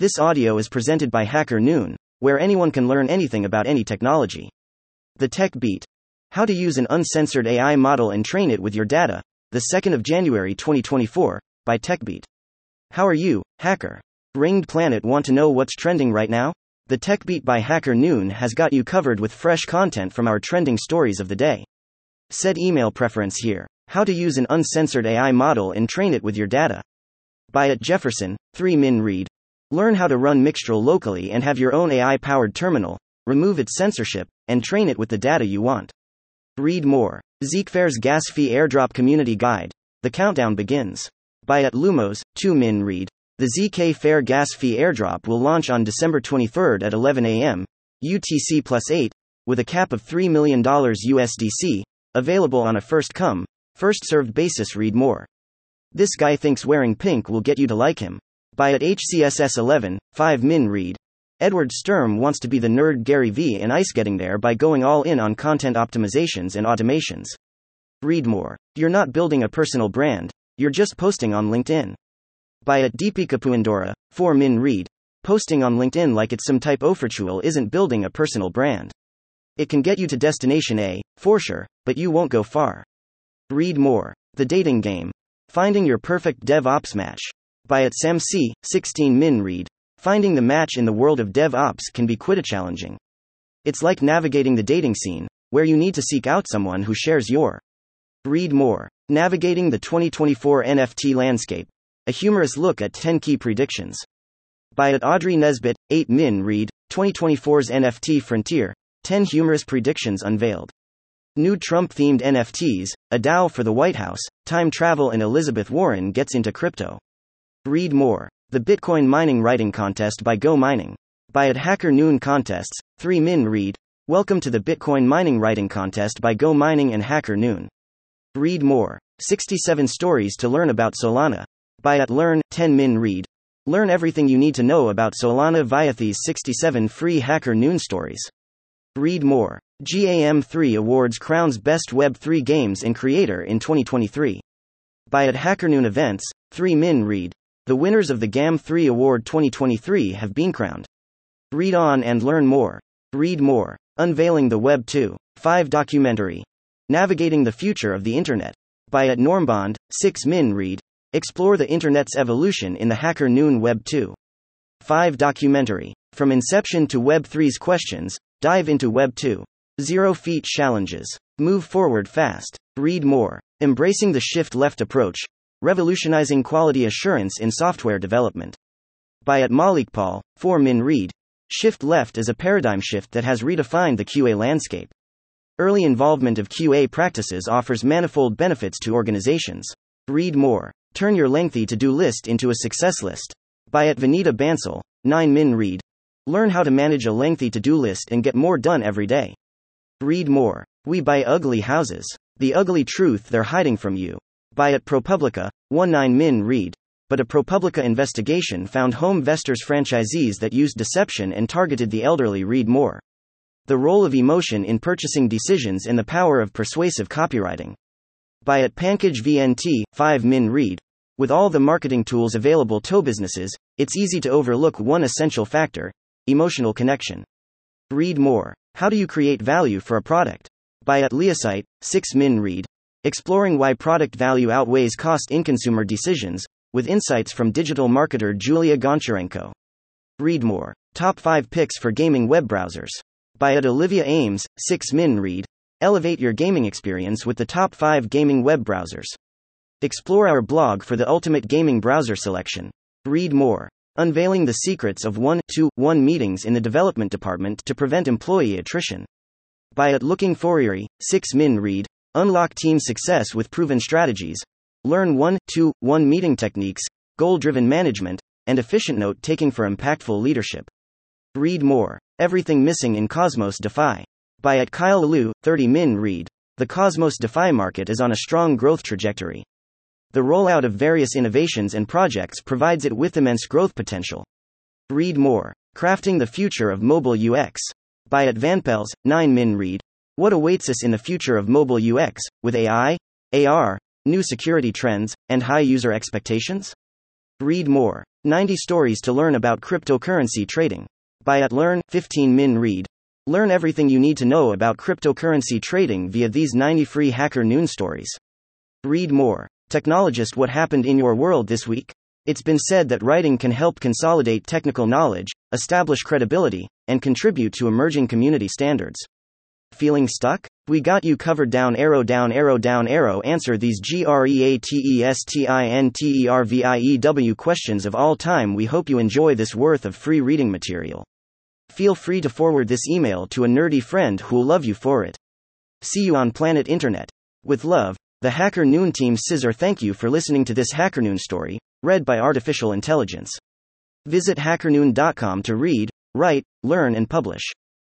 This audio is presented by Hacker Noon, where anyone can learn anything about any technology. The Tech Beat How to use an uncensored AI model and train it with your data, the 2nd of January 2024, by TechBeat. How are you, hacker? Ringed Planet want to know what's trending right now? The Tech Beat by Hacker Noon has got you covered with fresh content from our trending stories of the day. Set email preference here. How to use an uncensored AI model and train it with your data. By at Jefferson, 3 Min Read. Learn how to run Mixtral locally and have your own AI powered terminal, remove its censorship, and train it with the data you want. Read more. ZKFair's Gas Fee Airdrop Community Guide. The countdown begins. By at Lumos, 2 Min Read. The ZK Fair Gas Fee Airdrop will launch on December 23 at 11 a.m. UTC plus 8, with a cap of $3 million USDC, available on a first come, first served basis. Read more. This guy thinks wearing pink will get you to like him. By at HCSS 11, 5 Min Read. Edward Sturm wants to be the nerd Gary Vee and ICE getting there by going all in on content optimizations and automations. Read more. You're not building a personal brand, you're just posting on LinkedIn. By at Deepika Puindora, 4 Min Read. Posting on LinkedIn like it's some type of ritual isn't building a personal brand. It can get you to destination A, for sure, but you won't go far. Read more. The Dating Game. Finding Your Perfect DevOps Match by at Sam C. 16 Min read. Finding the match in the world of DevOps can be quite challenging. It's like navigating the dating scene, where you need to seek out someone who shares your. Read more. Navigating the 2024 NFT landscape. A humorous look at 10 key predictions. By at Audrey Nesbitt, 8 Min read. 2024's NFT frontier. 10 humorous predictions unveiled. New Trump themed NFTs, a DAO for the White House, time travel, and Elizabeth Warren gets into crypto. Read more. The Bitcoin Mining Writing Contest by Go Mining. By at Hacker Noon Contests, 3 Min Read. Welcome to the Bitcoin Mining Writing Contest by Go Mining and Hacker Noon. Read more. 67 stories to learn about Solana. By at Learn, 10 Min Read. Learn everything you need to know about Solana via these 67 free Hacker Noon stories. Read more. GAM3 awards crowns Best Web3 Games and Creator in 2023. By at Hacker Noon Events, 3 Min Read. The winners of the GAM3 Award 2023 have been crowned. Read on and learn more. Read more. Unveiling the Web 2. 5 documentary. Navigating the Future of the Internet. By at Normbond, 6 Min Read. Explore the Internet's evolution in the Hacker Noon Web 2. 5 documentary. From inception to Web 3's questions, dive into Web 2. Zero feet challenges. Move forward fast. Read more. Embracing the shift left approach. Revolutionizing Quality Assurance in Software Development. By at Paul, 4 Min Read. Shift Left is a paradigm shift that has redefined the QA landscape. Early involvement of QA practices offers manifold benefits to organizations. Read more. Turn your lengthy to do list into a success list. By at Vanita Bansal, 9 Min Read. Learn how to manage a lengthy to do list and get more done every day. Read more. We buy ugly houses. The ugly truth they're hiding from you. By at ProPublica, 19 Min read. But a ProPublica investigation found Home HomeVestors franchisees that used deception and targeted the elderly. Read more. The role of emotion in purchasing decisions and the power of persuasive copywriting. By at Pankaj VNT, 5 Min read. With all the marketing tools available to businesses, it's easy to overlook one essential factor emotional connection. Read more. How do you create value for a product? By at Leosite, 6 Min read. Exploring why product value outweighs cost in consumer decisions, with insights from digital marketer Julia Goncharenko. Read more. Top 5 picks for gaming web browsers. By at Olivia Ames, 6 Min Read. Elevate your gaming experience with the top 5 gaming web browsers. Explore our blog for the ultimate gaming browser selection. Read more. Unveiling the secrets of 1 2 1 meetings in the development department to prevent employee attrition. By at Looking for Erie, 6 Min Read. Unlock team success with proven strategies. Learn 1 2 1 meeting techniques, goal driven management, and efficient note taking for impactful leadership. Read more. Everything Missing in Cosmos DeFi. By at Kyle Liu, 30 Min Read. The Cosmos DeFi market is on a strong growth trajectory. The rollout of various innovations and projects provides it with immense growth potential. Read more. Crafting the Future of Mobile UX. By at Vanpels, 9 Min Read. What awaits us in the future of mobile UX, with AI, AR, new security trends, and high user expectations? Read more. 90 Stories to Learn About Cryptocurrency Trading. By at Learn, 15 Min Read. Learn everything you need to know about cryptocurrency trading via these 90 free Hacker Noon stories. Read more. Technologist, what happened in your world this week? It's been said that writing can help consolidate technical knowledge, establish credibility, and contribute to emerging community standards. Feeling stuck? We got you covered down arrow down arrow down arrow answer these GREATESTINTERVIEW questions of all time we hope you enjoy this worth of free reading material. Feel free to forward this email to a nerdy friend who'll love you for it. See you on planet internet. With love, the Hacker Noon team Scissor thank you for listening to this Hacker Noon story, read by artificial intelligence. Visit hackernoon.com to read, write, learn and publish.